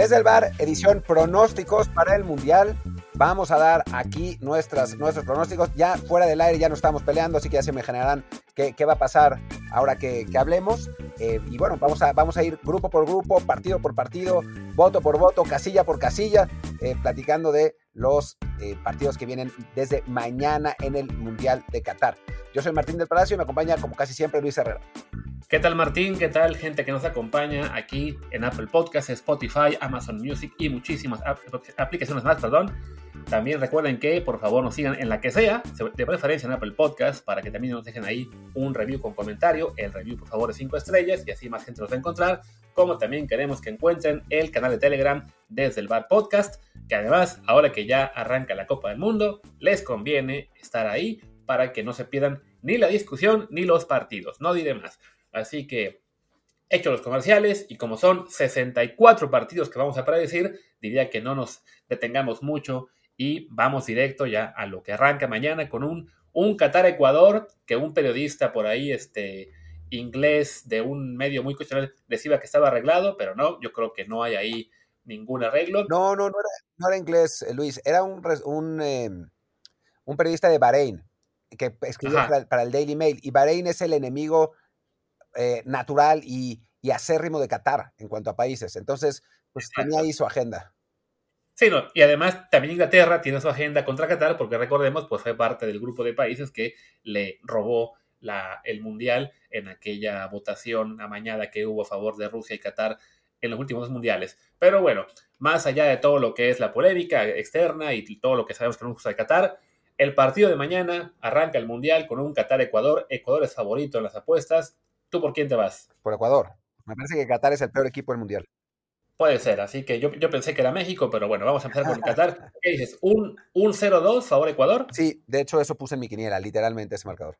Desde el bar, edición pronósticos para el Mundial. Vamos a dar aquí nuestras, nuestros pronósticos. Ya fuera del aire ya no estamos peleando, así que ya se me generarán qué, qué va a pasar ahora que, hablemos. Eh, y bueno, vamos a, vamos a ir grupo por grupo, partido por partido, voto por voto, casilla por casilla, eh, platicando de los eh, partidos que vienen desde mañana en el Mundial de Qatar. Yo soy Martín del Palacio y me acompaña como casi siempre Luis Herrera. ¿Qué tal Martín? ¿Qué tal gente que nos acompaña aquí en Apple Podcasts, Spotify, Amazon Music y muchísimas aplicaciones más, perdón? También recuerden que por favor nos sigan en la que sea, de preferencia en Apple Podcast, para que también nos dejen ahí un review con comentario. El review por favor de 5 estrellas y así más gente nos va a encontrar. Como también queremos que encuentren el canal de Telegram desde el Bar Podcast, que además ahora que ya arranca la Copa del Mundo, les conviene estar ahí para que no se pierdan ni la discusión ni los partidos. No diré más. Así que, hecho los comerciales, y como son 64 partidos que vamos a predecir, diría que no nos detengamos mucho y vamos directo ya a lo que arranca mañana con un, un Qatar-Ecuador que un periodista por ahí, este inglés de un medio muy cuestionable, decía que estaba arreglado, pero no, yo creo que no hay ahí ningún arreglo. No, no, no era, no era inglés, eh, Luis, era un, un, eh, un periodista de Bahrein que escribió para, para, el Daily Mail, y Bahrein es el enemigo eh, natural y, y, acérrimo de Qatar en cuanto a países. Entonces, pues Exacto. tenía ahí su agenda. Sí, no, y además también Inglaterra tiene su agenda contra Qatar, porque recordemos, pues fue parte del grupo de países que le robó la, el Mundial en aquella votación amañada que hubo a favor de Rusia y Qatar en los últimos mundiales. Pero bueno, más allá de todo lo que es la polémica externa y todo lo que sabemos que no gusta de Qatar, el partido de mañana arranca el Mundial con un Qatar-Ecuador. Ecuador es favorito en las apuestas. ¿Tú por quién te vas? Por Ecuador. Me parece que Qatar es el peor equipo del Mundial. Puede ser, así que yo, yo, pensé que era México, pero bueno, vamos a empezar con Qatar. ¿Qué dices? ¿Un, un 0-2 favor Ecuador? Sí, de hecho eso puse en mi quiniela, literalmente ese marcador.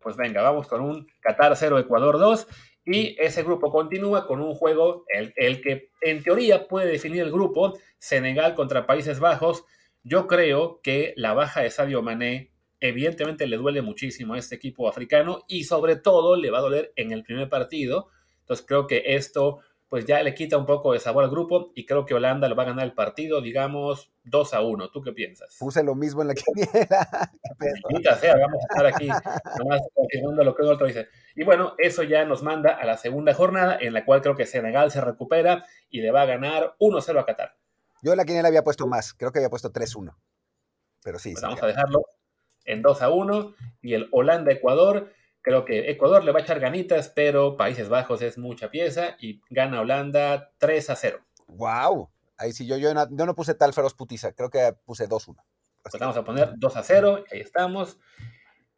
Pues venga, vamos con un Qatar 0, Ecuador 2. Y ese grupo continúa con un juego, el, el que en teoría puede definir el grupo, Senegal contra Países Bajos. Yo creo que la baja de Sadio Mané evidentemente le duele muchísimo a este equipo africano y sobre todo le va a doler en el primer partido. Entonces creo que esto pues ya le quita un poco de sabor al grupo y creo que Holanda lo va a ganar el partido, digamos, 2 a 1. ¿Tú qué piensas? Puse lo mismo en la quiniela. sea, vamos a estar aquí nomás confirmando lo que otro dice. Y bueno, eso ya nos manda a la segunda jornada en la cual creo que Senegal se recupera y le va a ganar 1-0 a Qatar. Yo en la quiniela había puesto más, creo que había puesto 3-1. Pero sí. Pues vamos a dejarlo en 2 a 1 y el Holanda-Ecuador Creo que Ecuador le va a echar ganitas, pero Países Bajos es mucha pieza y gana Holanda 3 a 0. ¡Wow! Ahí sí, yo, yo, no, yo no puse tal feroz putiza, creo que puse 2-1. Pues vamos a poner 2 a 0, ahí estamos.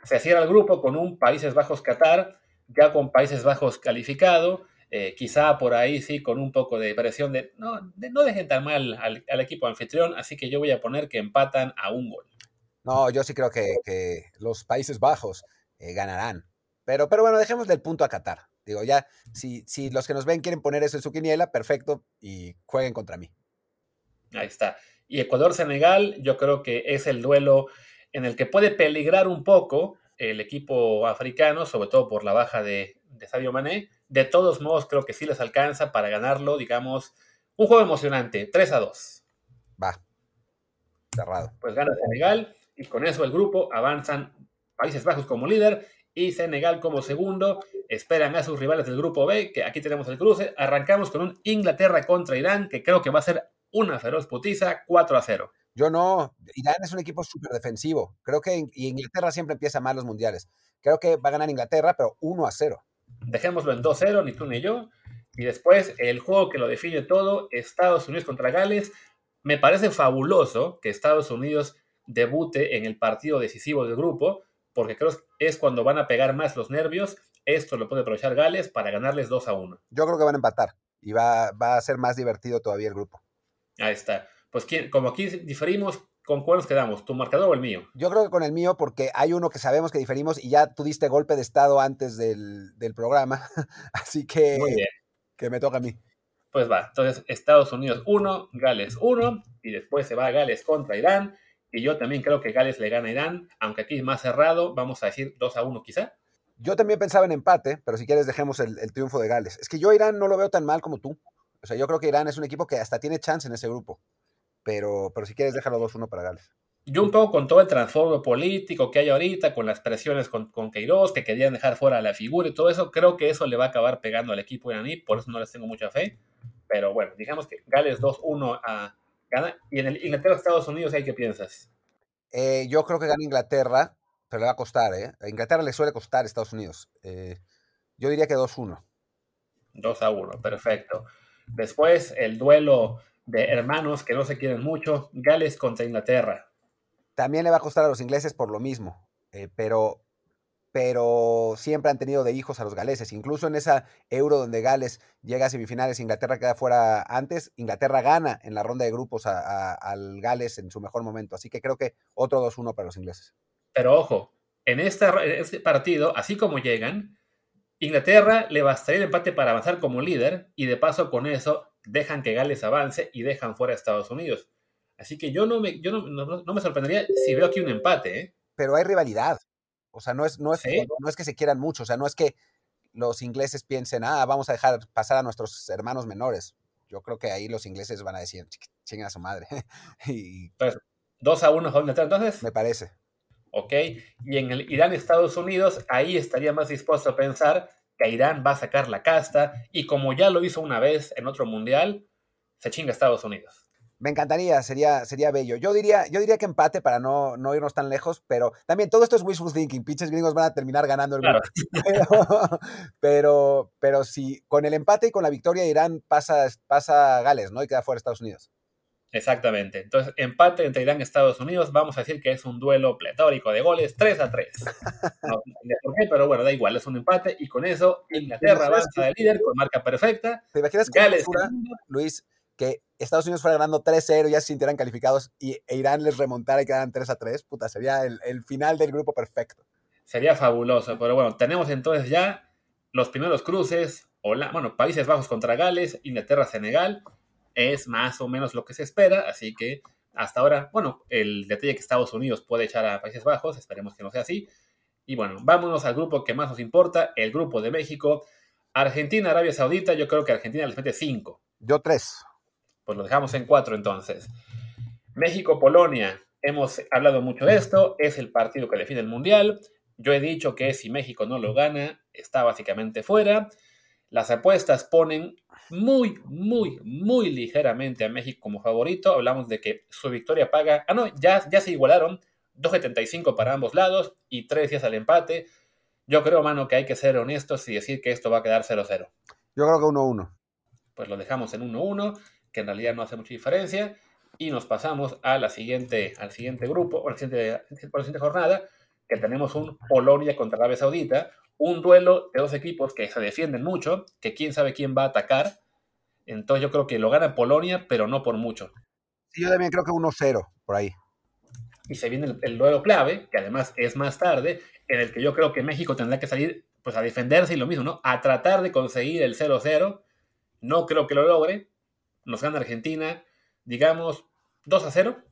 Se cierra el grupo con un Países Bajos-Qatar, ya con Países Bajos calificado, eh, quizá por ahí sí con un poco de presión de no, de, no dejen tan mal al, al, equipo anfitrión, así que yo voy a poner que empatan a un gol. No, yo sí creo que, que los Países Bajos eh, ganarán. Pero, pero bueno, dejemos del punto a Qatar. Digo, ya, si, si los que nos ven quieren poner eso en su quiniela, perfecto, y jueguen contra mí. Ahí está. Y Ecuador-Senegal, yo creo que es el duelo en el que puede peligrar un poco el equipo africano, sobre todo por la baja de, de Sadio Mané. De todos modos, creo que sí les alcanza para ganarlo, digamos, un juego emocionante, 3 a 2. Va. Cerrado. Pues gana Senegal y con eso el grupo avanzan Países Bajos como líder y Senegal como segundo. Esperan a sus rivales del grupo B, que aquí tenemos el cruce. Arrancamos con un Inglaterra contra Irán, que creo que va a ser una feroz putiza, 4 a 0. Yo no, Irán es un equipo súper defensivo. Creo que y Inglaterra siempre empieza mal los mundiales. Creo que va a ganar Inglaterra, pero 1 a 0. Dejémoslo en 2-0, ni tú ni yo. Y después el juego que lo define todo, Estados Unidos contra Gales. Me parece fabuloso que Estados Unidos debute en el partido decisivo del grupo, porque creo que es cuando van a pegar más los nervios. Esto lo puede aprovechar Gales para ganarles 2 a 1. Yo creo que van a empatar y va, va a ser más divertido todavía el grupo. Ahí está. Pues como aquí diferimos, ¿con cuál nos quedamos? ¿Tu marcador o el mío? Yo creo que con el mío, porque hay uno que sabemos que diferimos y ya tú diste golpe de estado antes del, del programa. Así que, que me toca a mí. Pues va, entonces Estados Unidos 1, Gales 1, y después se va Gales contra Irán. Y yo también creo que Gales le gana a Irán, aunque aquí es más cerrado, vamos a decir 2 a 1 quizá. Yo también pensaba en empate, pero si quieres dejemos el, el, triunfo de Gales. Es que yo a Irán no lo veo tan mal como tú. O sea, yo creo que Irán es un equipo que hasta tiene chance en ese grupo. Pero, pero si quieres, déjalo 2-1 para Gales. Yo un poco con todo el transformo político que hay ahorita, con las presiones con, con Queiroz, que querían dejar fuera la figura y todo eso, creo que eso le va a acabar pegando al equipo iraní, por eso no les tengo mucha fe. Pero bueno, digamos que Gales 2-1 a gana. Y en el Inglaterra-Estados Unidos, ¿hay qué piensas? Eh, yo creo que gana Inglaterra, pero le va a costar, ¿eh? A Inglaterra le suele costar Estados Unidos. Eh, yo diría que 2-1. 2 a 1, perfecto. Después, el duelo de hermanos que no se quieren mucho, Gales contra Inglaterra. También le va a costar a los ingleses por lo mismo, eh, pero, pero siempre han tenido de hijos a los galeses. Incluso en esa euro donde Gales llega a semifinales, Inglaterra queda fuera antes, Inglaterra gana en la ronda de grupos al Gales en su mejor momento. Así que creo que otro 2-1 para los ingleses. Pero ojo, en, este partido, así como llegan, Inglaterra le bastaría el empate para avanzar como líder y de paso con eso dejan que Gales avance y dejan fuera a Estados Unidos. Así que yo no me, yo no, me sorprendería si veo aquí un empate. ¿eh? Pero hay rivalidad. O sea, no es, no, es, no es que se quieran mucho. O sea, no es que los ingleses piensen, ah, vamos a dejar pasar a nuestros hermanos menores. Yo creo que ahí los ingleses van a decir, chinga a su madre. y, pues, 2 a 1 Inglaterra, entonces. Me parece. Ok. Y en el Irán-Estados Unidos, ahí estaría más dispuesto a pensar que Irán va a sacar la casta y como ya lo hizo una vez en otro mundial, se chinga Estados Unidos. Me encantaría, sería, sería bello. Yo diría, yo diría que empate para no, no irnos tan lejos, pero también todo esto es wishful thinking. Pinches gringos van a terminar ganando el claro. pero, pero, pero si con el empate y con la victoria Irán pasa, pasa Gales, ¿no? Y queda fuera Estados Unidos. Exactamente. Entonces, empate entre Irán y Estados Unidos. Vamos a decir que es un duelo pletórico de goles, 3 a 3. No por qué, pero bueno, da igual, es un empate. Y con eso, Inglaterra avanza de líder con marca perfecta. ¿Te imaginas que Luis, que Estados Unidos fuera ganando 3-0 y ya se sintieran calificados y e Irán les remontara y quedaran 3 a 3? Puta, sería el, el final del grupo perfecto. Sería fabuloso. Pero bueno, tenemos entonces ya los primeros cruces. Hola, bueno, Países Bajos contra Gales, Inglaterra-Senegal es más o menos lo que se espera, así que hasta ahora, bueno, el detalle que Estados Unidos puede echar a Países Bajos, esperemos que no sea así. Y bueno, vámonos al grupo que más nos importa, el grupo de México. Argentina, Arabia Saudita, yo creo que Argentina les mete 5. Yo 3. Pues lo dejamos en 4 entonces. México, Polonia, hemos hablado mucho de esto, es el partido que define el Mundial. Yo he dicho que si México no lo gana, está básicamente fuera. Las apuestas ponen muy, muy, muy ligeramente a México como favorito. Hablamos de que su victoria paga. Ah, no, ya, ya se igualaron. 2.75 para ambos lados y 3 días al empate. Yo creo, mano, que hay que ser honestos y decir que esto va a quedar 0-0. Yo creo que 1-1. Pues lo dejamos en 1-1, que en realidad no hace mucha diferencia. Y nos pasamos a la siguiente, al siguiente grupo, o a la siguiente, la siguiente jornada, que tenemos un Polonia contra Arabia Saudita, un duelo de dos equipos que se defienden mucho, que quién sabe quién va a atacar. Entonces yo creo que lo gana Polonia, pero no por mucho. Sí, yo también creo que 1-0 por ahí. Y se viene el, duelo clave, que además es más tarde, en el que yo creo que México tendrá que salir pues a defenderse y lo mismo, ¿no? A tratar de conseguir el 0-0. No creo que lo logre. Nos gana Argentina, digamos, 2-0.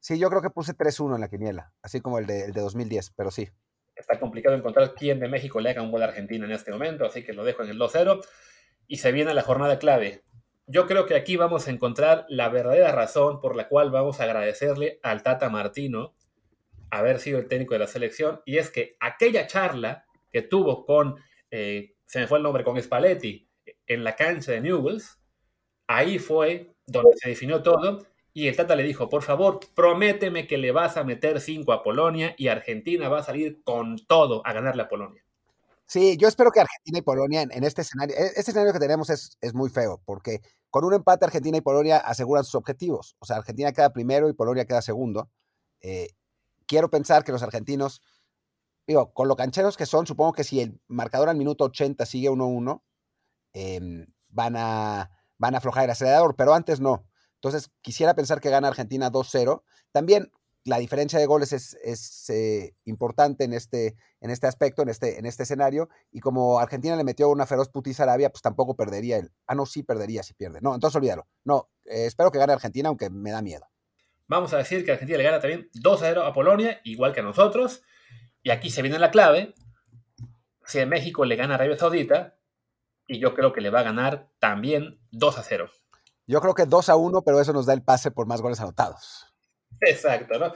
Sí, yo creo que puse 3-1 en la quiniela, así como el de, el de 2010, pero sí está complicado encontrar quién de México le haga un gol a Argentina en este momento, así que lo dejo en el 2-0. Y se viene la jornada clave. Yo creo que aquí vamos a encontrar la verdadera razón por la cual vamos a agradecerle al Tata Martino haber sido el técnico de la selección, y es que aquella charla que tuvo con, eh, se me fue el nombre, con Spalletti en la cancha de Newells, ahí fue donde se definió todo, y el Tata le dijo, por favor, prométeme que le vas a meter 5 a Polonia y Argentina va a salir con todo a ganarle a Polonia. Sí, yo espero que Argentina y Polonia en, este escenario, e, este escenario que tenemos es, es, muy feo, porque con un empate Argentina y Polonia aseguran sus objetivos. O sea, Argentina queda primero y Polonia queda segundo. Eh, quiero pensar que los argentinos, digo, con lo cancheros que son, supongo que si el marcador al minuto 80 sigue 1-1, em, van, a, van a aflojar el acelerador, pero antes no. Entonces, quisiera pensar que gana Argentina 2-0. También la diferencia de goles es, eh, importante en este, en este aspecto, en este, en este escenario. Y como Argentina le metió una feroz putiza a Arabia, pues tampoco perdería él. Ah, no, sí perdería si pierde. No, entonces olvídalo. No, eh, espero que gane Argentina, aunque me da miedo. Vamos a decir que Argentina le gana también 2-0 a Polonia, igual que a nosotros. Y aquí se viene la clave. Si México le gana a Arabia Saudita, y yo creo que le va a ganar también 2 a 0. Yo creo que 2 a 1, pero eso nos da el pase por más goles anotados. Exacto, ¿no?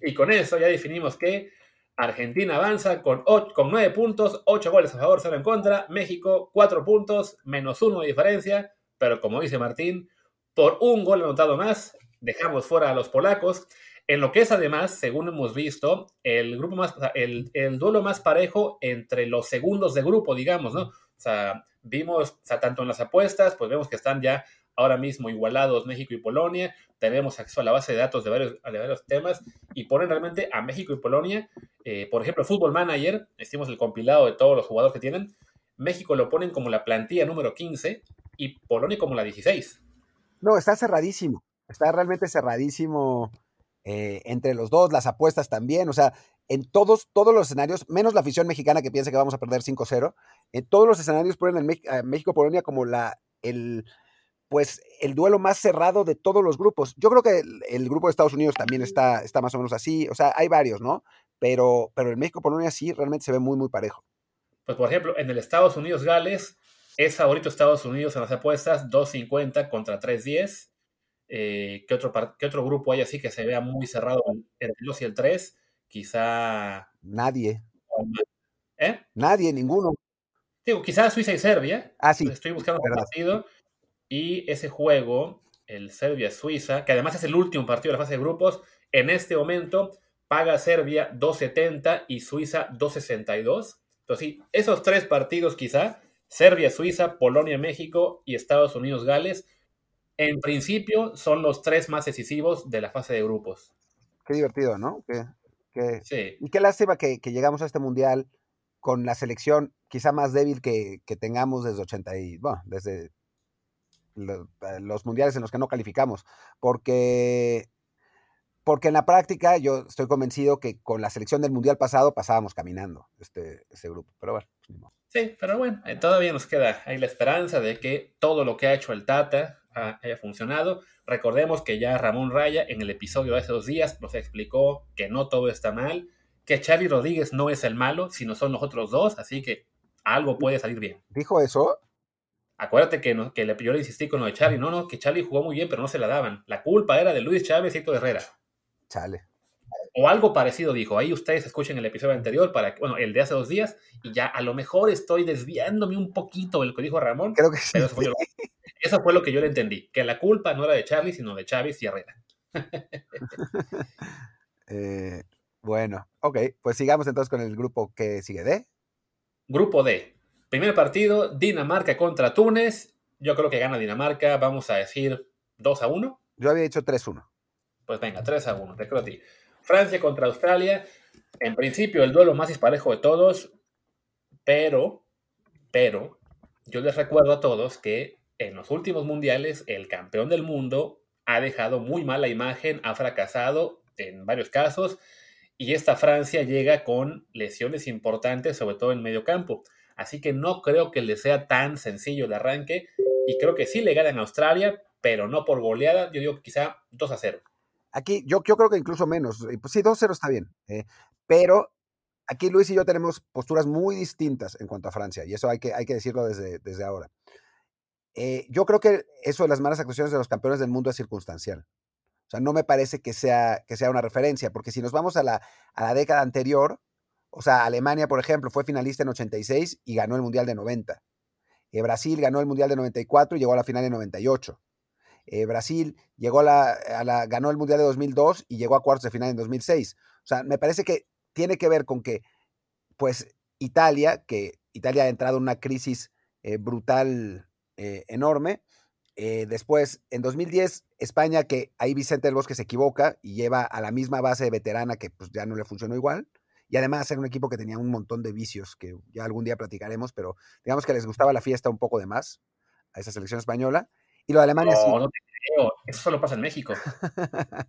Y con eso ya definimos que Argentina avanza con, con 9 puntos, 8 goles a favor, 0 en contra. México, 4 puntos, menos 1 de diferencia. Pero como dice Martín, por un gol anotado más, dejamos fuera a los polacos. En lo que es además, según hemos visto, el grupo más, el, el duelo más parejo entre los segundos de grupo, digamos, ¿no? O sea, vimos, tanto en las apuestas, pues vemos que están ya ahora mismo igualados México y Polonia, tenemos acceso a la base de datos de varios, de varios temas y ponen realmente a México y Polonia, eh, por ejemplo, Fútbol Manager, hicimos el compilado de todos los jugadores que tienen, México lo ponen como la plantilla número 15 y Polonia como la 16. No, está cerradísimo, está realmente cerradísimo eh, entre los dos, las apuestas también, o sea, en todos, todos los escenarios, menos la afición mexicana que piensa que vamos a perder 5-0, en todos los escenarios ponen a México-Polonia como la, el, pues el duelo más cerrado de todos los grupos. Yo creo que el, grupo de Estados Unidos también está, está más o menos así, o sea, hay varios, ¿no? Pero, pero el México-Polonia sí realmente se ve muy, muy parejo. Pues por ejemplo, en el Estados Unidos-Gales es favorito Estados Unidos en las apuestas, 2.50 contra 3.10. Eh, ¿qué, otro ¿Qué otro grupo hay así que se vea muy cerrado entre el 2 y el 3? Quizá... Nadie. ¿Eh? Nadie, ninguno. Digo, quizá Suiza y Serbia. Ah, sí. Estoy buscando un partido. Y ese juego, el Serbia-Suiza, que además es el último partido de la fase de grupos, en este momento paga Serbia 2.70 y Suiza 2.62. Entonces, sí, esos tres partidos quizá, Serbia, Suiza, Polonia, México y Estados Unidos, Gales, en principio son los tres más decisivos de la fase de grupos. Qué divertido, ¿no? Sí. Y qué lástima que, llegamos a este mundial con la selección quizá más débil que, que tengamos desde 80 y, bueno, desde eh, los mundiales en los que no calificamos, porque, porque en la práctica yo estoy convencido que con la selección del mundial pasado pasábamos caminando este, este grupo, pero bueno. Pues, sí, pero bueno, eh, todavía nos queda ahí la esperanza de que todo lo que ha hecho el Tata haya funcionado. Recordemos que ya Ramón Raya en el episodio de hace dos días nos explicó que no todo está mal, que Charlie Rodríguez no es el malo, sino son los otros dos, así que algo puede salir bien. ¿Dijo eso? Acuérdate que, no, que le, yo le insistí con lo de Charlie. No, no, que Charlie jugó muy bien, pero no se la daban. La culpa era de Luis Chávez y Héctor Herrera. Chale. O algo parecido dijo. Ahí ustedes escuchen el episodio anterior, para bueno, el de hace dos días, y ya a lo mejor estoy desviándome un poquito de lo que dijo Ramón. Creo que sí. eso, fue lo, que yo le entendí. Que la culpa no era de Charlie, sino de Chávez y Herrera. Eh, bueno, ok. Pues sigamos entonces con el grupo que sigue D. Grupo D. Primer partido, Dinamarca contra Túnez. Yo creo que gana Dinamarca, vamos a decir 2 a 1. Yo había dicho 3-1. Pues venga, 3 a 1, te creo a ti. Francia contra Australia. En principio, el duelo más disparejo de todos, pero, pero, yo les recuerdo a todos que en los últimos mundiales, el campeón del mundo ha dejado muy mala imagen, ha fracasado en varios casos, y esta Francia llega con lesiones importantes, sobre todo en medio campo. Así que no creo que le sea tan sencillo de arranque. Y creo que sí le ganan a Australia, pero no por goleada. Yo digo quizá 2 a 0. Aquí, yo, yo creo que incluso menos. Pues sí, 2 a 0 está bien. Eh, pero aquí Luis y yo tenemos posturas muy distintas en cuanto a Francia. Y eso hay que, hay que decirlo desde, desde ahora. Eh, yo creo que eso de las malas actuaciones de los campeones del mundo es circunstancial. O sea, no me parece que sea, que sea una referencia, porque si nos vamos a la, a la década anterior, o sea, Alemania, por ejemplo, fue finalista en 86 y ganó el Mundial de 90. Eh, Brasil ganó el Mundial de 94 y llegó a la final de 98. Eh, Brasil llegó a la, ganó el Mundial de 2002 y llegó a cuartos de final en 2006. O sea, me parece que tiene que ver con que, pues, Italia, que Italia ha entrado en una crisis eh, brutal enorme. después, en 2010, España, que ahí Vicente del Bosque se equivoca y lleva a la misma base veterana que pues, ya no le funcionó igual y además era un equipo que tenía un montón de vicios que ya algún día platicaremos, pero digamos que les gustaba la fiesta un poco de más a esa selección española. Y lo de Alemania no, No te creo, eso solo pasa en México.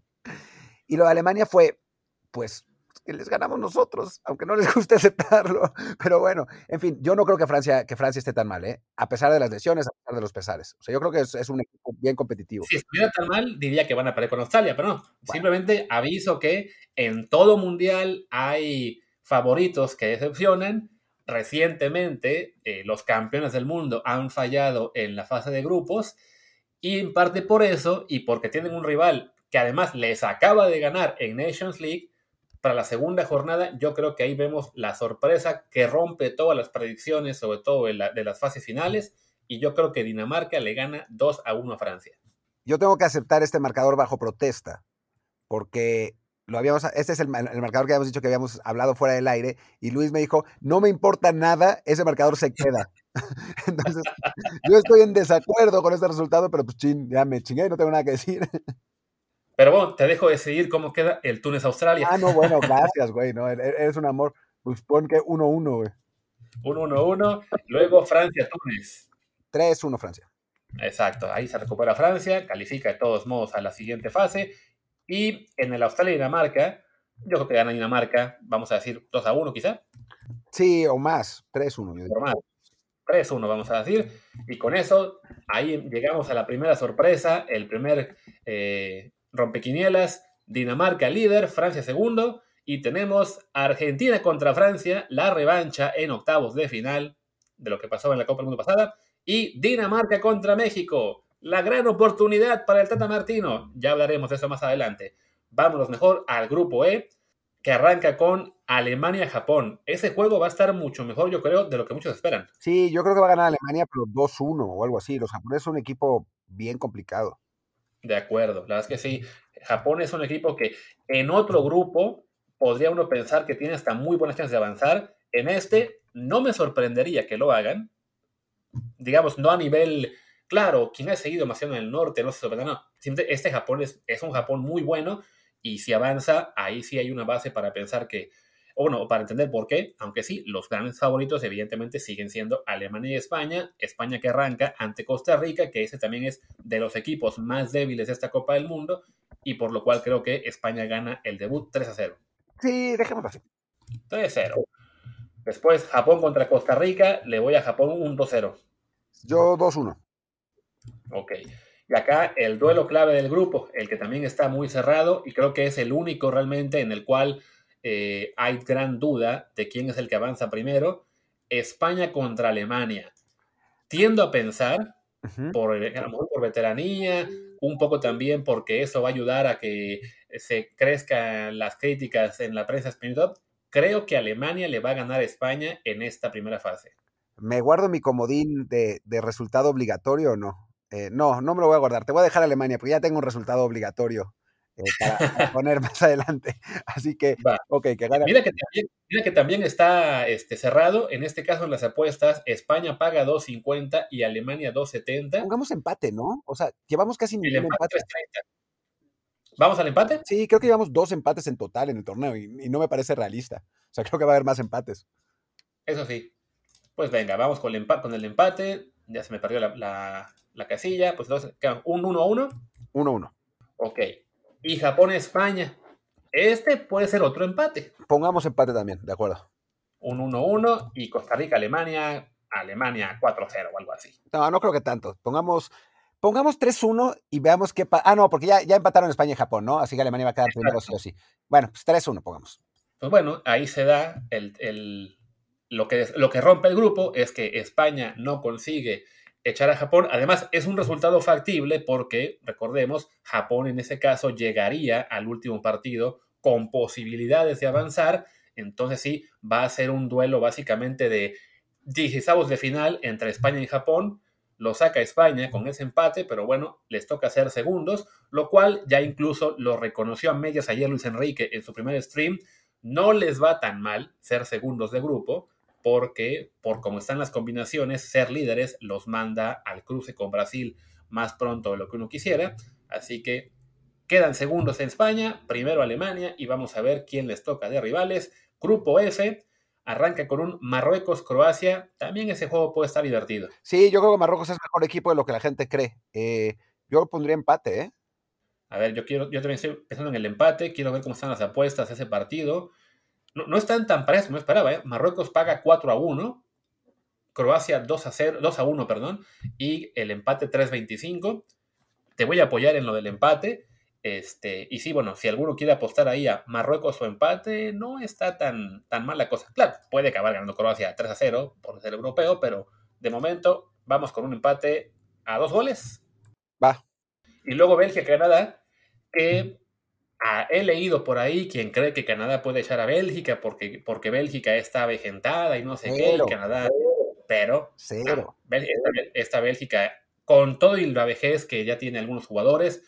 y lo de Alemania fue, pues, que les ganamos nosotros, aunque no les guste aceptarlo. Pero bueno, en fin, yo no creo que Francia, que Francia esté tan mal, ¿eh? a pesar de las lesiones, a pesar de los pesares. O sea, yo creo que es, un equipo bien competitivo. Si estuviera tan mal, diría que van a perder con Australia, pero no. Simplemente aviso que en todo mundial hay favoritos que decepcionan. recientemente eh, los campeones del mundo han fallado en la fase de grupos y en parte por eso y porque tienen un rival que además les acaba de ganar en Nations League, para la segunda jornada yo creo que ahí vemos la sorpresa que rompe todas las predicciones, sobre todo de las fases finales, y yo creo que Dinamarca le gana 2 a 1 a Francia. Yo tengo que aceptar este marcador bajo protesta, porque lo habíamos, este es el, marcador que habíamos dicho que habíamos hablado fuera del aire, y Luis me dijo, no me importa nada, ese marcador se queda. Entonces, yo estoy en desacuerdo con este resultado, pero pues chin, ya me chingué no tengo nada que decir. Pero bueno, te dejo decidir cómo queda el Túnez-Australia. Ah, no, bueno, gracias, güey, no, e-, eres un amor. Pues pon que 1-1, güey. 1-1-1, luego Francia-Túnez. 3-1 Francia. Exacto, ahí se recupera Francia, califica de todos modos a la siguiente fase. Y en el Australia-Dinamarca, yo creo que gana Dinamarca, vamos a decir 2 a 1 quizá. Sí, o más, 3-1. 3-1 vamos a decir. Y con eso, ahí llegamos a la primera sorpresa, el primer eh, rompequinielas, Dinamarca líder, Francia segundo. Y tenemos Argentina contra Francia, la revancha en octavos de final de lo que pasó en la Copa del Mundo pasada. Y Dinamarca contra México, la gran oportunidad para el Tata Martino. Ya hablaremos de eso más adelante. Vámonos mejor al grupo E, que arranca con Alemania-Japón. Ese juego va a estar mucho mejor, yo creo, de lo que muchos esperan. Sí, yo creo que va a ganar Alemania, pero 2-1 o algo así. Los japoneses son un equipo bien complicado. De acuerdo, la verdad es que sí. Japón es un equipo que en otro grupo podría uno pensar que tiene hasta muy buenas chances de avanzar. En este, no me sorprendería que lo hagan. Digamos, no a nivel Claro, quien ha seguido demasiado en el norte no se sorprende, no. Este Japón es, es, un Japón muy bueno y si avanza, ahí sí hay una base para pensar que, o bueno, para entender por qué, aunque sí, los grandes favoritos evidentemente siguen siendo Alemania y España, España que arranca ante Costa Rica, que ese también es de los equipos más débiles de esta Copa del Mundo, y por lo cual creo que España gana el debut 3 a 0. Sí, dejémoslo así. 3 a 0. Después Japón contra Costa Rica, le voy a Japón 1 2-0. Yo 2-1. Ok. Y acá el duelo clave del grupo, el que también está muy cerrado y creo que es el único realmente en el cual eh, hay gran duda de quién es el que avanza primero, España contra Alemania. Tiendo a pensar, por, a lo mejor por veteranía, un poco también porque eso va a ayudar a que se crezcan las críticas en la prensa española, creo que Alemania le va a ganar a España en esta primera fase. ¿Me guardo mi comodín de, de resultado obligatorio o no? Eh, no, no me lo voy a guardar. Te voy a dejar Alemania porque ya tengo un resultado obligatorio para, poner más adelante. Así que, ok, que gana. Mira que también, mira que también está este, cerrado. En este caso, en las apuestas, España paga 2.50 y Alemania 2.70. Pongamos empate, ¿no? O sea, llevamos casi ningún empate. ¿Vamos al empate? Sí, creo que llevamos dos empates en total en el torneo y, no me parece realista. O sea, creo que va a haber más empates. Eso sí. Pues venga, vamos con el, con el empate. Ya se me perdió la, la casilla, pues entonces un 1-1. 1-1. Ok. Y Japón-España. Este puede ser otro empate. Pongamos empate también, de acuerdo. Un 1-1 y Costa Rica-Alemania, Alemania 4-0 o algo así. No, no creo que tanto. Pongamos, pongamos 3-1 y veamos qué pasa. Ah, no, porque ya, ya empataron España y Japón, ¿no? Así que Alemania va a quedar primero sí o sí. Bueno, pues 3-1 pongamos. Pues bueno, ahí se da el, el, lo, que, lo que rompe el grupo es que España no consigue echar a Japón. Además, es un resultado factible porque, recordemos, Japón en ese caso llegaría al último partido con posibilidades de avanzar. Entonces sí, va a ser un duelo básicamente de 16 de final entre España y Japón. Lo saca España con ese empate, pero bueno, les toca ser segundos, lo cual ya incluso lo reconoció a medias ayer Luis Enrique en su primer stream. No les va tan mal ser segundos de grupo, porque por cómo están las combinaciones, ser líderes los manda al cruce con Brasil más pronto de lo que uno quisiera. Así que quedan segundos en España, primero Alemania y vamos a ver quién les toca de rivales. Grupo F arranca con un Marruecos-Croacia. También ese juego puede estar divertido. Sí, yo creo que Marruecos es mejor equipo de lo que la gente cree. Eh, yo pondría empate, ¿eh? A ver, yo quiero, yo también estoy pensando en el empate, quiero ver cómo están las apuestas de ese partido no, están tan parejos como esperaba. ¿eh? Marruecos paga 4 a 1, Croacia 2 a, 0, 2 a 1, perdón, y el empate 3.25. Te voy a apoyar en lo del empate. Este, y sí, bueno, si alguno quiere apostar ahí a Marruecos o empate, no está tan, tan mal la cosa. Claro, puede acabar ganando Croacia 3 a 0 por ser europeo, pero de momento vamos con un empate a dos goles. Va. Y luego Bélgica-Canadá, que ah, he leído por ahí quien cree que Canadá puede echar a Bélgica porque, porque Bélgica está avejentada y no sé qué, y Canadá. Pero Cero. ah, Bélgica- esta, esta Bélgica, con todo y la vejez que ya tiene algunos jugadores,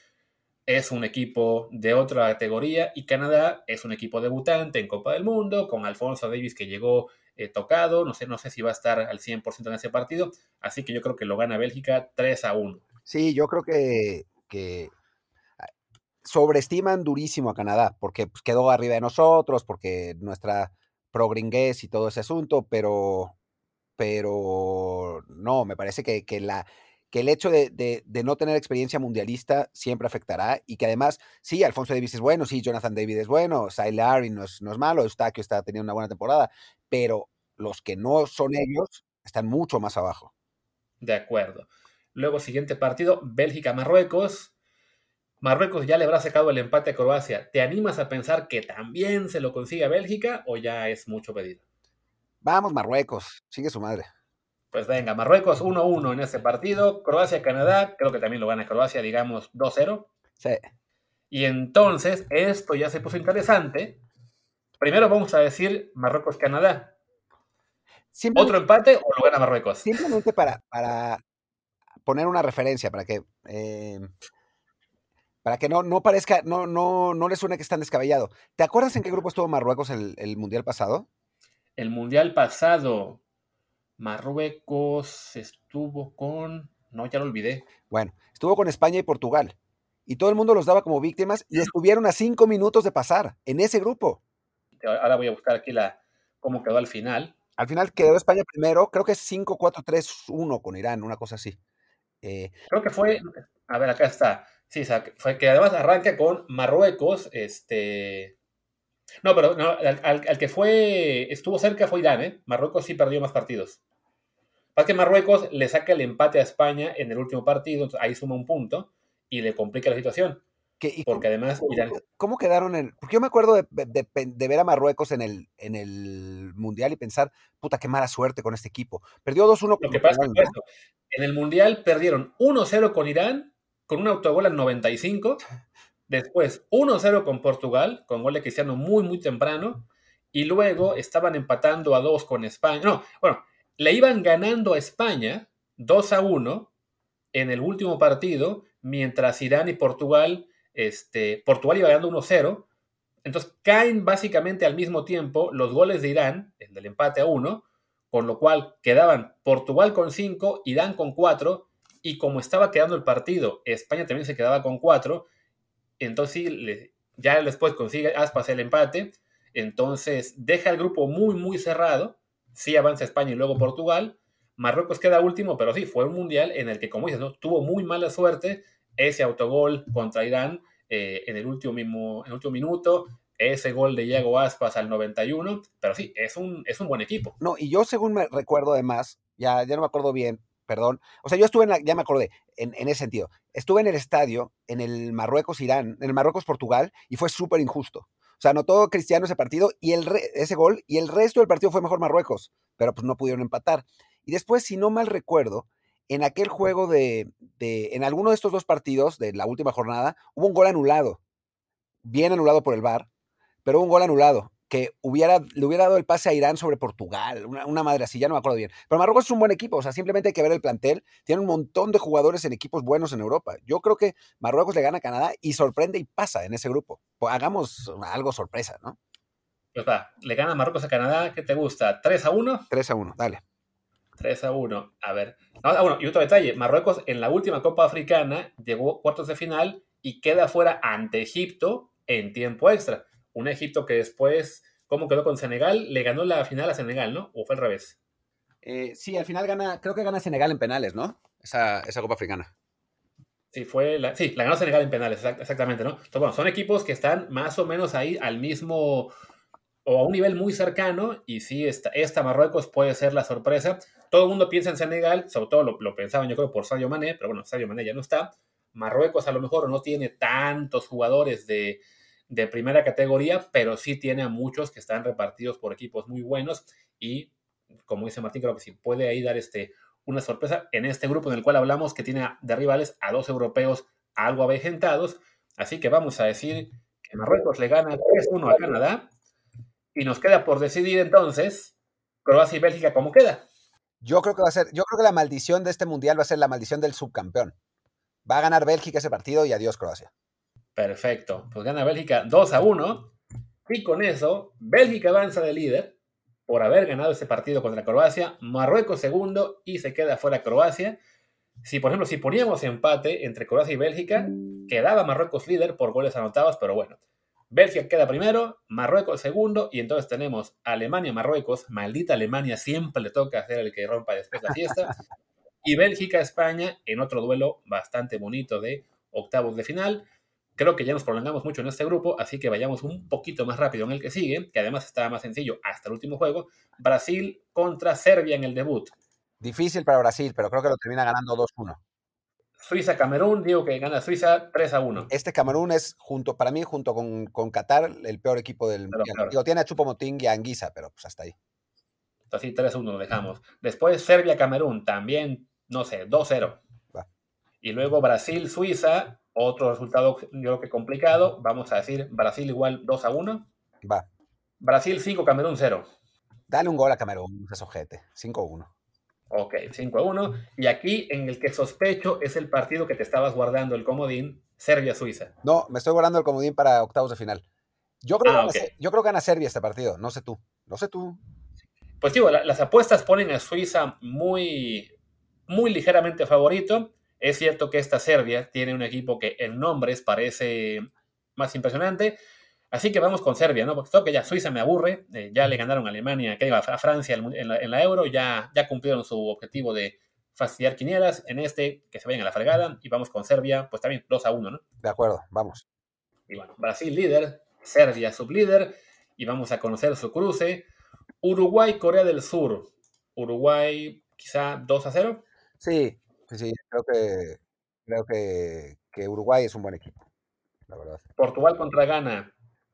es un equipo de otra categoría y Canadá es un equipo debutante en Copa del Mundo, con Alfonso Davis que llegó eh, tocado, no sé, no sé si va a estar al 100% en ese partido, así que yo creo que lo gana Bélgica 3 a 1. Sí, yo creo que, que sobreestiman durísimo a Canadá, porque pues, quedó arriba de nosotros, porque nuestra progringuez y todo ese asunto, pero, pero no, me parece que, que la, que el hecho de, de- no tener experiencia mundialista siempre afectará y que además, sí, Alfonso Davis es bueno, sí, Jonathan David es bueno, Larry no es, no es malo, Eustaquio está teniendo una buena temporada, pero los que no son ellos están mucho más abajo. De acuerdo. Luego, siguiente partido, Bélgica-Marruecos. Marruecos ya le habrá sacado el empate a Croacia. ¿Te animas a pensar que también se lo consigue a Bélgica o ya es mucho pedido? Vamos, Marruecos, sigue su madre. Pues venga, Marruecos 1-1 en este partido. Croacia-Canadá, creo que también lo gana Croacia, digamos 2-0. Sí. Y entonces, esto ya se puso interesante. Primero vamos a decir Marruecos-Canadá. ¿Otro empate o lo gana Marruecos? simplemente para, para poner una referencia, para que, eh, para que no, no parezca, no, no, no les suene que están descabellado. ¿Te acuerdas en qué grupo estuvo Marruecos el, el Mundial pasado? El mundial pasado, Marruecos estuvo con. No, ya lo olvidé. Bueno, estuvo con España y Portugal. Y todo el mundo los daba como víctimas y estuvieron a cinco minutos de pasar en ese grupo. Ahora voy a buscar aquí la cómo quedó al final. Al final quedó España primero, creo que es 5-4-3-1 con Irán, una cosa así. Eh, Creo que fue. A ver, acá está. Sí, o sea, que además arranca con Marruecos. Este. No, pero no, al, al- al que fue. Estuvo cerca fue Irán, ¿eh? Marruecos sí perdió más partidos. Pasa que Marruecos le saca el empate a España en el último partido, entonces ahí suma un punto y le complica la situación. y Porque además Irán. ¿Cómo, cómo quedaron en.? Porque yo me acuerdo de, de- de- ver a Marruecos en el, en el Mundial y pensar, puta, qué mala suerte con este equipo. Perdió 2-1 Lo con que pasa es Portugal, que ¿no? fue esto. En el Mundial perdieron 1-0 con Irán, con un autogol al 95. Después 1-0 con Portugal, con gol de Cristiano muy, muy temprano. Y luego estaban empatando a 2 con España. No, bueno, le iban ganando a España 2-1 en el último partido, mientras Irán y Portugal, este, Portugal iba ganando 1-0. Entonces caen básicamente al mismo tiempo los goles de Irán, el del empate a 1, con lo cual quedaban Portugal con 5, Irán con 4, y como estaba quedando el partido, España también se quedaba con 4, entonces ya después consigue Aspas el empate, entonces deja el grupo muy, muy cerrado, sí avanza España y luego Portugal, Marruecos queda último, pero sí, fue un mundial en el que, como dices, tuvo muy mala suerte ese autogol contra Irán eh, en, el último, mismo- en el último minuto, ese gol de Iago Aspas al 91, pero sí, es un, es un buen equipo. No, y yo según me recuerdo además, ya, ya no me acuerdo bien, perdón. O sea, yo estuve en la, ya me acordé, en, en ese sentido. Estuve en el estadio, en el Marruecos-Irán, en el Marruecos-Portugal, y fue súper injusto. O sea, anotó Cristiano ese partido y el re- ese gol, y el resto del partido fue mejor Marruecos, pero pues no pudieron empatar. Y después, si no mal recuerdo, en aquel juego de, de, en alguno de estos dos partidos de la última jornada, hubo un gol anulado, bien anulado por el VAR, pero hubo un gol anulado que hubiera, le hubiera dado el pase a Irán sobre Portugal, una, una madre así, ya no me acuerdo bien. Pero Marruecos es un buen equipo, o sea, simplemente hay que ver el plantel. Tiene un montón de jugadores en equipos buenos en Europa. Yo creo que Marruecos le gana a Canadá y sorprende y pasa en ese grupo. Pues hagamos algo sorpresa, ¿no? Pues va, le gana Marruecos a Canadá, ¿qué te gusta? ¿3 a 1? 3 a 1, dale. 3 a 1. A ver. Ah, bueno, y otro detalle. Marruecos en la última Copa Africana llegó a cuartos de final y queda fuera ante Egipto en tiempo extra. Un Egipto que después, ¿cómo quedó con Senegal? Le ganó la final a Senegal, ¿no? ¿O fue al revés? Eh, sí, al final gana, creo que gana Senegal en penales, ¿no? Esa, esa Copa Africana. Sí, fue la, sí, la ganó Senegal en penales, exact- exactamente, ¿no? Entonces, bueno, son equipos que están más o menos ahí al mismo o a un nivel muy cercano y sí, esta, esta Marruecos puede ser la sorpresa. Todo el mundo piensa en Senegal, sobre todo lo, lo pensaban yo creo por Sadio Mané, pero bueno, Sadio Mané ya no está. Marruecos a lo mejor no tiene tantos jugadores de, de primera categoría, pero sí tiene a muchos que están repartidos por equipos muy buenos y, como dice Martín, creo que sí puede ahí dar este, una sorpresa en este grupo en el cual hablamos que tiene de rivales a dos europeos algo avejentados. Así que vamos a decir que Marruecos le gana 3-1 a Canadá y nos queda por decidir entonces Croacia y Bélgica cómo queda. Yo creo que va a ser, yo creo que la maldición de este mundial va a ser la maldición del subcampeón. Va a ganar Bélgica ese partido y adiós Croacia. Perfecto. Pues gana Bélgica 2 a 1. Y con eso, Bélgica avanza de líder por haber ganado ese partido contra Croacia. Marruecos segundo y se queda fuera Croacia. Si, por ejemplo, si poníamos empate entre Croacia y Bélgica, quedaba Marruecos líder por goles anotados, pero bueno. Bélgica queda primero, Marruecos segundo, y entonces tenemos Alemania-Marruecos. Maldita Alemania, siempre le toca hacer el que rompa después la fiesta. Y Bélgica-España en otro duelo bastante bonito de octavos de final. Creo que ya nos prolongamos mucho en este grupo, así que vayamos un poquito más rápido en el que sigue, que además está más sencillo hasta el último juego. Brasil contra Serbia en el debut. Difícil para Brasil, pero creo que lo termina ganando 2-1. Suiza-Camerún, digo que gana Suiza 3 1. Este Camerún es, junto, para mí, junto con, con Qatar, el peor equipo del mundial. Digo, tiene a Chupomoting y a Anguisa, pero pues hasta ahí. Así 3-1 lo dejamos. Después Serbia-Camerún, también, no sé, 2-0. Y luego Brasil-Suiza, otro resultado yo creo que complicado. Vamos a decir Brasil igual 2 1. Va. Brasil 5, Camerún 0. Dale un gol a Camerún, ese ojete. 5-1. Ok, 5 a 1. Y aquí en el que sospecho es el partido que te estabas guardando el comodín, Serbia-Suiza. No, me estoy guardando el comodín para octavos de final. Yo creo, ah, que, gana, yo creo que gana Serbia este partido, no sé tú. No sé tú. Pues digo, las apuestas ponen a Suiza muy, muy ligeramente favorito. Es cierto que esta Serbia tiene un equipo que en nombres parece más impresionante, Así que vamos con Serbia, ¿no? Porque todo que ya Suiza me aburre, eh, ya le ganaron a Alemania, que iba a Francia en la, Euro, ya, ya cumplieron su objetivo de fastidiar quinielas. En este, que se vayan a la fregada, y vamos con Serbia, pues también 2 a 1, ¿no? De acuerdo, vamos. Y bueno, Brasil líder, Serbia sublíder, y vamos a conocer su cruce. Uruguay, Corea del Sur. Uruguay, quizá 2 a 0. Sí, sí, sí, creo que, creo que, que Uruguay es un buen equipo, la verdad. Portugal contra Ghana.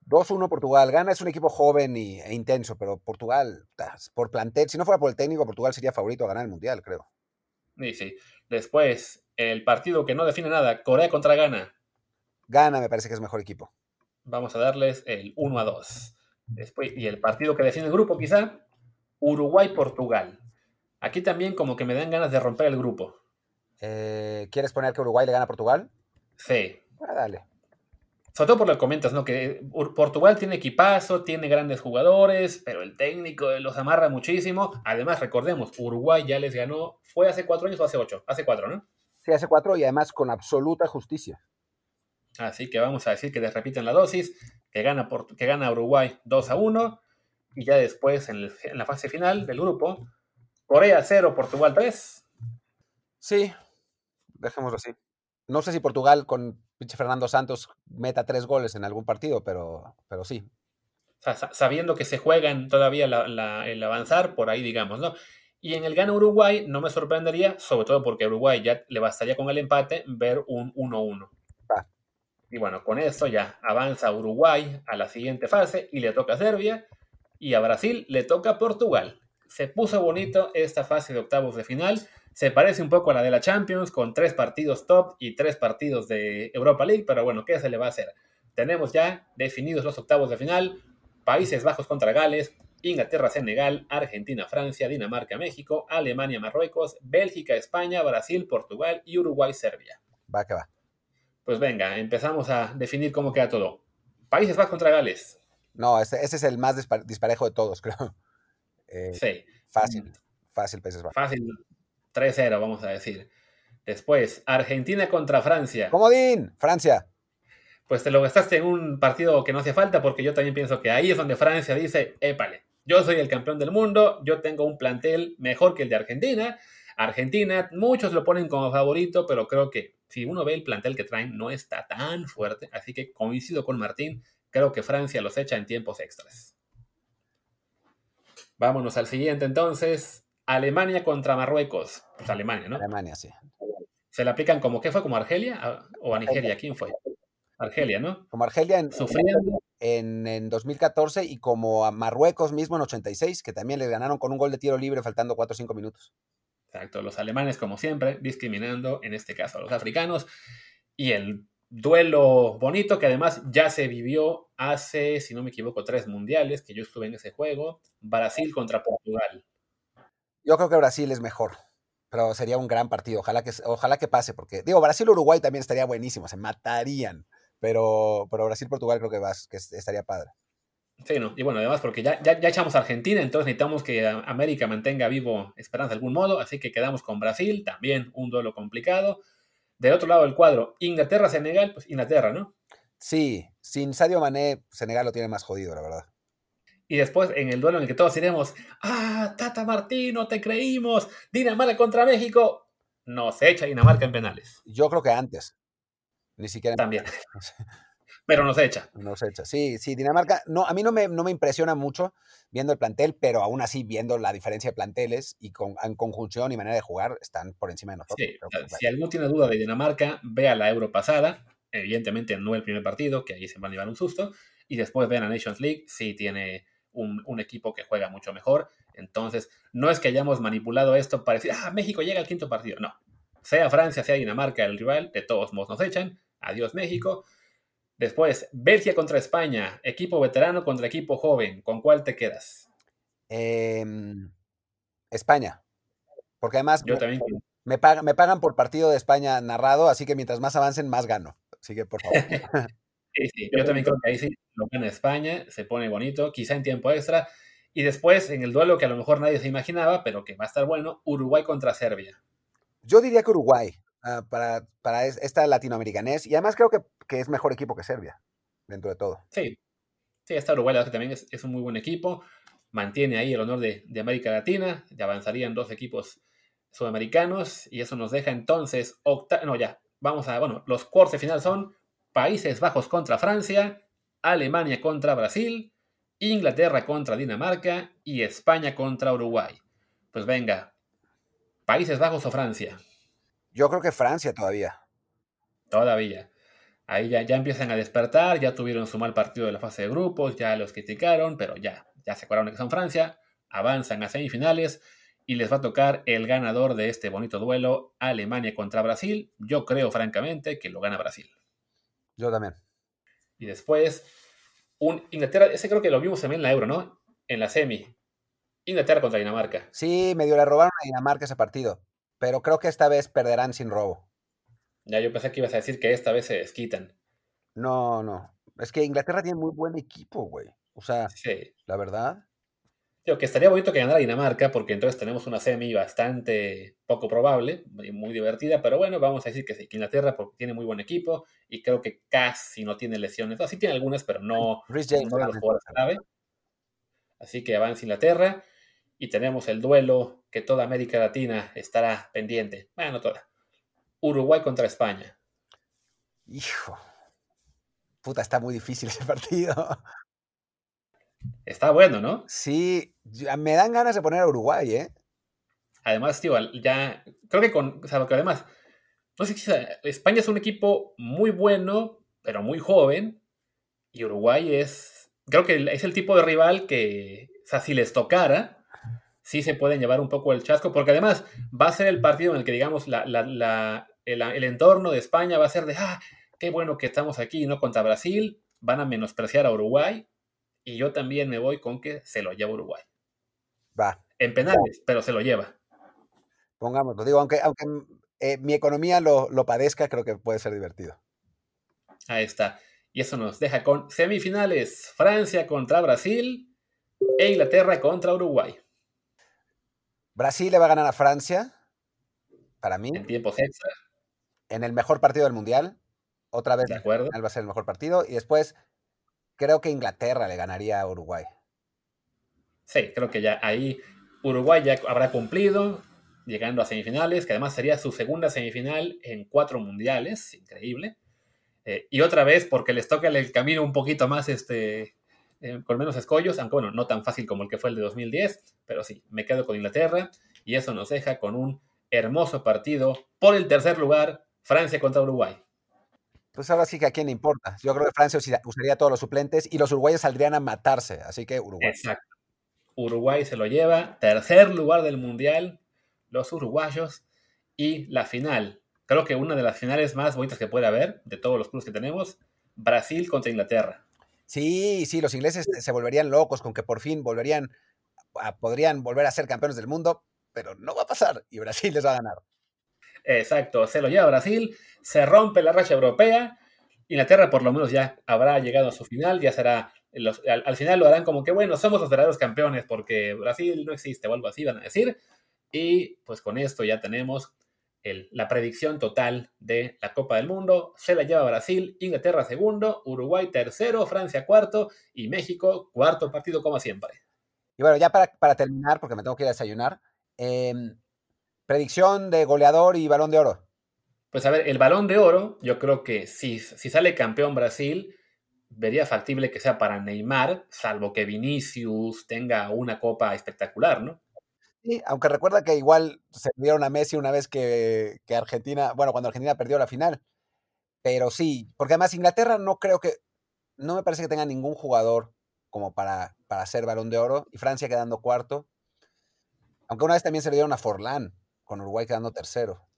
2-1 Portugal. Gana es un equipo joven y, e intenso, pero Portugal, por plantel, si no fuera por el técnico, Portugal sería favorito a ganar el Mundial, creo. Sí, sí. Después, el partido que no define nada, Corea contra Ghana. Ghana me parece que es mejor equipo. Vamos a darles el 1 a 2. Después, y el partido que define el grupo, quizá, Uruguay-Portugal. Aquí también como que me dan ganas de romper el grupo. Eh, ¿Quieres poner que Uruguay le gana a Portugal? Sí. Ah, dale sobre todo por lo que comentas, ¿no? Que Portugal tiene equipazo, tiene grandes jugadores, pero el técnico los amarra muchísimo. Además, recordemos, Uruguay ya les ganó, ¿fue hace cuatro años o hace ocho? Hace cuatro, ¿no? Sí, hace cuatro y además con absoluta justicia. Así que vamos a decir que les repiten la dosis, que gana, que gana Uruguay 2 a 1, y ya después en, en la fase final del grupo, Corea 0, Portugal 3. Sí, dejémoslo así. No sé si Portugal con pinche Fernando Santos meta tres goles en algún partido, pero, pero sí. sabiendo que se juegan todavía el avanzar, por ahí digamos, ¿no? Y en el gana Uruguay no me sorprendería, sobre todo porque Uruguay ya le bastaría con el empate, ver un 1-1. Y bueno, con esto ya avanza Uruguay a la siguiente fase y le toca a Serbia y a Brasil le toca Portugal. Se puso bonito esta fase de octavos de final se parece un poco a la de la Champions, con tres partidos top y tres partidos de Europa League, pero bueno, ¿qué se le va a hacer? Tenemos ya definidos los octavos de final, Países Bajos contra Gales, Inglaterra, Senegal, Argentina, Francia, Dinamarca, México, Alemania, Marruecos, Bélgica, España, Brasil, Portugal y Uruguay, Serbia. Va que va. Pues venga, empezamos a definir cómo queda todo. Países Bajos contra Gales. No, ese, es el más disparejo de todos, creo. Eh, sí. Fácil, fácil Países Bajos. Fácil, 3-0, vamos a decir. Después, Argentina contra Francia. Comodín, Francia. Pues te lo gastaste en un partido que no hace falta, porque yo también pienso que ahí es donde Francia dice, épale, yo soy el campeón del mundo, yo tengo un plantel mejor que el de Argentina. Argentina, muchos lo ponen como favorito, pero creo que si uno ve el plantel que traen, no está tan fuerte. Así que coincido con Martín, creo que Francia los echa en tiempos extras. Vámonos al siguiente entonces. Alemania contra Marruecos. Pues Alemania, ¿no? Alemania, sí. se le aplican como, ¿qué fue? ¿Como Argelia o a Nigeria? ¿Quién fue? Argelia, ¿no? Como Argelia en, en, en 2014 y como a Marruecos mismo en 86, que también le ganaron con un gol de tiro libre faltando 4 o 5 minutos. Exacto, los alemanes, como siempre, discriminando en este caso a los africanos. Y el duelo bonito que además ya se vivió hace, si no me equivoco, tres mundiales, que yo estuve en ese juego, Brasil contra Portugal. Yo creo que Brasil es mejor, pero sería un gran partido. Ojalá que, ojalá que pase, porque digo, Brasil-Uruguay también estaría buenísimo, se matarían. Pero, pero Brasil-Portugal creo que, vas, que estaría padre. Sí, no. Y bueno, además porque ya, ya, ya, echamos a Argentina, entonces necesitamos que América mantenga vivo esperanza de algún modo, así que quedamos con Brasil, también un duelo complicado. Del otro lado del cuadro, Inglaterra-Senegal, pues Inglaterra, ¿no? Sí, sin Sadio Mané, Senegal lo tiene más jodido, la verdad. Y después en el duelo en el que todos iremos, ah, Tata Martino, te creímos, Dinamarca contra México, nos echa Dinamarca en penales. Yo creo que antes. Ni siquiera. También. Pero nos echa. Nos echa. Sí, sí, Dinamarca, no, a mí no me, no me impresiona mucho viendo el plantel, pero aún así viendo la diferencia de planteles y con, en conjunción y manera de jugar, están por encima de nosotros. Sí, si alguno tiene duda de Dinamarca, vea la Euro pasada, evidentemente no el primer partido, que ahí se van a llevar un susto, y después vean a Nations League, sí tiene un, un, equipo que juega mucho mejor. Entonces, no es que hayamos manipulado esto para decir, ah, México llega al quinto partido. No. Sea Francia, sea Dinamarca el rival, de todos modos nos echan. Adiós México. Después, Bélgica contra España, equipo veterano contra equipo joven. ¿Con cuál te quedas? Eh, España. Porque además Yo me, también. me, pagan, me pagan por partido de España narrado, así que mientras más avancen, más gano. Así que, por favor. Sí, sí, yo también creo que ahí sí lo gana España, se pone bonito, quizá en tiempo extra. Y después, en el duelo que a lo mejor nadie se imaginaba, pero que va a estar bueno, Uruguay contra Serbia. Yo diría que Uruguay, uh, para, para esta latinoamericanés, y además creo que, que, es mejor equipo que Serbia, dentro de todo. Sí, sí, esta Uruguay la que también es, es, un muy buen equipo, mantiene ahí el honor de, de América Latina, ya avanzarían dos equipos sudamericanos, y eso nos deja entonces, octa no, ya, vamos a, bueno, los cuartos de final son Países Bajos contra Francia, Alemania contra Brasil, Inglaterra contra Dinamarca y España contra Uruguay. Pues venga, Países Bajos o Francia. Yo creo que Francia todavía. Todavía. Ahí ya, ya empiezan a despertar, ya tuvieron su mal partido de la fase de grupos, ya los criticaron, pero ya, ya se acordaron que son Francia, avanzan a semifinales y les va a tocar el ganador de este bonito duelo, Alemania contra Brasil. Yo creo francamente que lo gana Brasil. Yo también. Y después, un Inglaterra, ese creo que lo vimos también en la Euro, ¿no? En la semi. Inglaterra contra Dinamarca. Sí, medio le robaron a Dinamarca ese partido, pero creo que esta vez perderán sin robo. Ya, yo pensé que ibas a decir que esta vez se desquitan. No, no. Es que Inglaterra tiene muy buen equipo, güey. O sea, sí. la verdad. Digo, que estaría bonito que ganara Dinamarca, porque entonces tenemos una semi bastante poco probable, muy divertida, pero bueno, vamos a decir que sí, que Inglaterra porque tiene muy buen equipo y creo que casi no tiene lesiones. No, sí tiene algunas, pero no, James, no de los jugadores clave. Así que avanza Inglaterra y tenemos el duelo que toda América Latina estará pendiente. Bueno, no toda. Uruguay contra España. Hijo. Puta, está muy difícil ese partido. Está bueno, ¿no? Sí, me dan ganas de poner a Uruguay, ¿eh? Además, tío, ya creo que con, o sea, que además, no sé si España es un equipo muy bueno, pero muy joven, y Uruguay es, creo que es el tipo de rival que, o sea, si les tocara, sí se pueden llevar un poco el chasco, porque además va a ser el partido en el que, digamos, la, la, la, el, el, entorno de España va a ser de, ah, qué bueno que estamos aquí, ¿no? Contra Brasil, van a menospreciar a Uruguay, y yo también me voy con que se lo lleva Uruguay. Va. En penales, pero se lo lleva. Pongámoslo. Digo, aunque, aunque eh, mi economía lo, lo, padezca, creo que puede ser divertido. Ahí está. Y eso nos deja con semifinales. Francia contra Brasil e Inglaterra contra Uruguay. Brasil le va a ganar a Francia. Para mí. En tiempos extra. En el mejor partido del Mundial. Otra vez de acuerdo. va a ser el mejor partido. Y después creo que Inglaterra le ganaría a Uruguay. Sí, creo que ya ahí Uruguay ya habrá cumplido, llegando a semifinales, que además sería su segunda semifinal en cuatro mundiales, increíble. Eh, y otra vez, porque les toca el camino un poquito más, este, eh, con menos escollos, aunque bueno, no tan fácil como el que fue el de 2010, pero sí, me quedo con Inglaterra y eso nos deja con un hermoso partido por el tercer lugar, Francia contra Uruguay. Pues ahora sí que a quién le importa. Yo creo que Francia usaría todos los suplentes y los uruguayos saldrían a matarse, así que Uruguay. Exacto. Uruguay se lo lleva, tercer lugar del Mundial, los uruguayos, y la final. Creo que una de las finales más bonitas que puede haber de todos los clubes que tenemos, Brasil contra Inglaterra. Sí, sí, los ingleses se volverían locos con que por fin volverían, podrían volver a ser campeones del mundo, pero no va a pasar y Brasil les va a ganar. Exacto, se lo lleva Brasil, se rompe la racha europea, Inglaterra por lo menos ya habrá llegado a su final, ya será, al, final lo harán como que, bueno, somos los verdaderos campeones porque Brasil no existe o algo así, van a decir, y pues con esto ya tenemos la predicción total de la Copa del Mundo, se la lleva Brasil, Inglaterra segundo, Uruguay tercero, Francia cuarto y México cuarto partido como siempre. Y bueno, ya para, para terminar, porque me tengo que ir a desayunar, Em, predicción de goleador y balón de oro. Pues a ver, el balón de oro, yo creo que si, si sale campeón Brasil, vería factible que sea para Neymar, salvo que Vinicius tenga una copa espectacular, ¿no? Sí, aunque recuerda que igual se dieron a Messi una vez que, Argentina, bueno, cuando Argentina perdió la final. Pero sí, porque además Inglaterra no creo que, no me parece que tenga ningún jugador como para, para ser balón de oro y Francia quedando cuarto. Aunque una vez también se le dieron a Forlán, con Uruguay quedando tercero.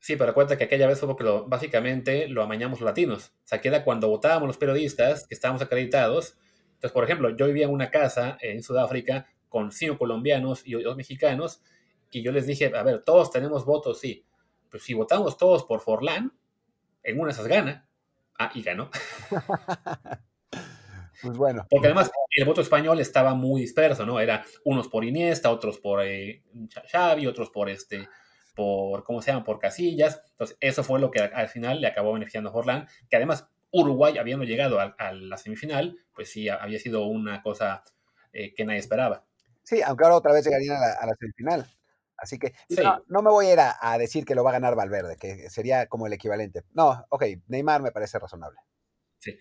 Sí, pero cuenta que aquella vez fue porque lo, básicamente lo amañamos los latinos. O sea, que era cuando votábamos los periodistas, que estábamos acreditados. Entonces, por ejemplo, yo vivía en una casa en Sudáfrica con cinco colombianos y dos mexicanos, y yo les dije, a ver, todos tenemos votos, sí. Pero si votamos todos por Forlán, en una esas gana. Ah, y ganó. Pues bueno. Porque además el voto español estaba muy disperso, ¿no? Era unos por Iniesta, otros por eh, Xavi, otros por este, por, ¿cómo se llama? Por Casillas. Entonces, eso fue lo que al final le acabó beneficiando a Forlán, que además Uruguay, habiendo llegado a, la semifinal, pues sí, había sido una cosa eh, que nadie esperaba. Sí, aunque ahora otra vez llegarían a la, semifinal. Así que no, me voy a ir a, decir que lo va a ganar Valverde, que sería como el equivalente. No, ok, Neymar me parece razonable. Sí.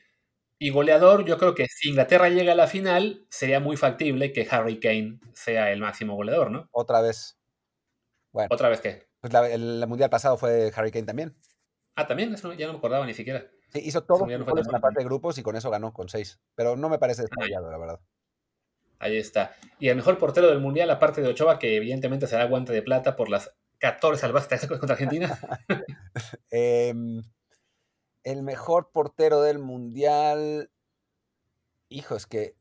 Y goleador, yo creo que si Inglaterra llega a la final, sería muy factible que Harry Kane sea el máximo goleador, ¿no? Otra vez. Bueno. ¿Otra vez qué? Pues el, mundial pasado fue Harry Kane también. Ah, también, eso ya no me acordaba ni siquiera. Sí, hizo todo en la parte de grupos y con eso ganó con seis. Pero no me parece descabellado, la verdad. Ahí está. Y el mejor portero del mundial, aparte de Ochoa, que evidentemente será guante de plata por las 14 salvajes contra Argentina. eh, el mejor portero del mundial. Hijo, es que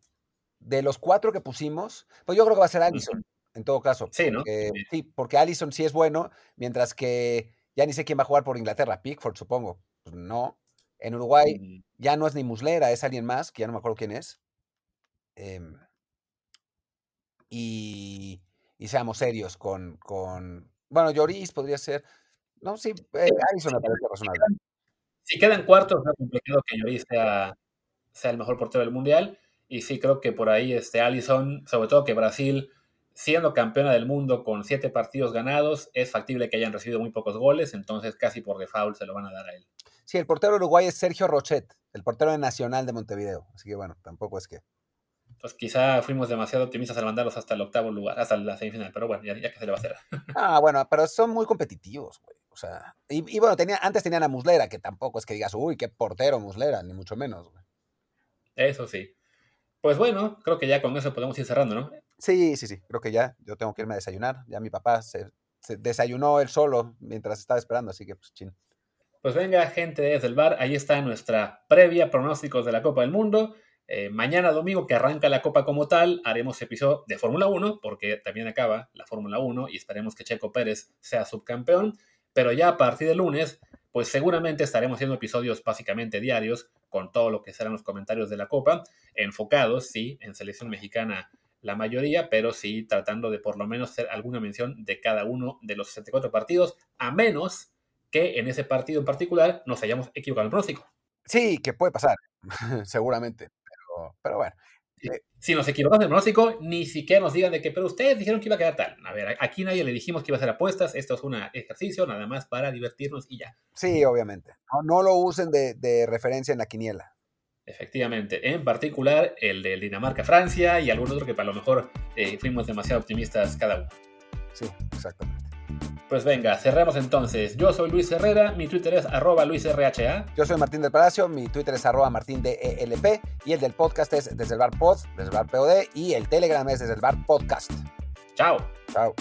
de los cuatro que pusimos, pues yo creo que va a ser Allison, en todo caso. Sí, ¿no? sí, porque Allison sí es bueno, mientras que ya ni sé quién va a jugar por Inglaterra, Pickford, supongo. Pues no. En Uruguay mm. ya no es ni Muslera, es alguien más, que ya no me acuerdo quién es. Em, y, y, seamos serios con, con. Bueno, Lloris podría ser. No, sí, eh, Allison me parece razonable si quedan cuartos, es complicado que Lloris sea, sea el mejor portero del mundial. Y sí creo que por ahí este Allison, sobre todo que Brasil, siendo campeona del mundo con siete partidos ganados, es factible que hayan recibido muy pocos goles, entonces casi por default se lo van a dar a él. Sí, el portero uruguay es Sergio Rochet, el portero Nacional de Montevideo. Así que bueno, tampoco es que. Entonces quizá fuimos demasiado optimistas al mandarlos hasta el octavo lugar, hasta la semifinal, pero bueno, ya, ya que se le va a hacer. Ah, bueno, pero son muy competitivos, güey. O sea, y, bueno, tenía, antes tenían a Muslera, que tampoco es que digas, uy, qué portero Muslera, ni mucho menos. Eso sí. Pues bueno, creo que ya con eso podemos ir cerrando, ¿no? Sí, sí, sí, creo que ya. Yo tengo que irme a desayunar. Ya mi papá se, desayunó él solo mientras estaba esperando, así que pues chin. Pues venga, gente desde el bar, ahí está nuestra previa pronósticos de la Copa del Mundo. Eh, mañana domingo, que arranca la Copa como tal, haremos episodio de Fórmula 1, porque también acaba la Fórmula 1 y esperemos que Checo Pérez sea subcampeón. Pero ya a partir de lunes, pues seguramente estaremos haciendo episodios básicamente diarios con todo lo que serán los comentarios de la Copa, enfocados, sí, en selección mexicana la mayoría, pero sí tratando de por lo menos hacer alguna mención de cada uno de los 64 partidos, a menos que en ese partido en particular nos hayamos equivocado en el pronóstico. Sí, que puede pasar, seguramente, pero, pero bueno. Eh, si nos equivocamos en el pronóstico, ni siquiera nos digan de que, pero ustedes dijeron que iba a quedar tal. A ver, aquí nadie le dijimos que iba a hacer apuestas, esto es un ejercicio nada más para divertirnos y ya. Sí, obviamente. No, lo usen de, referencia en la quiniela. Efectivamente, en particular el de Dinamarca-Francia y algún otro que para lo mejor eh, fuimos demasiado optimistas cada uno. Sí, exactamente. Pues venga, cerramos entonces. Yo soy Luis Herrera, mi Twitter es arroba luisrha. Yo soy Martín del Palacio, mi Twitter es arroba martindelp y el del podcast es desde el bar pod, desde el bar pod y el Telegram es desde el bar podcast. Chao. Chao.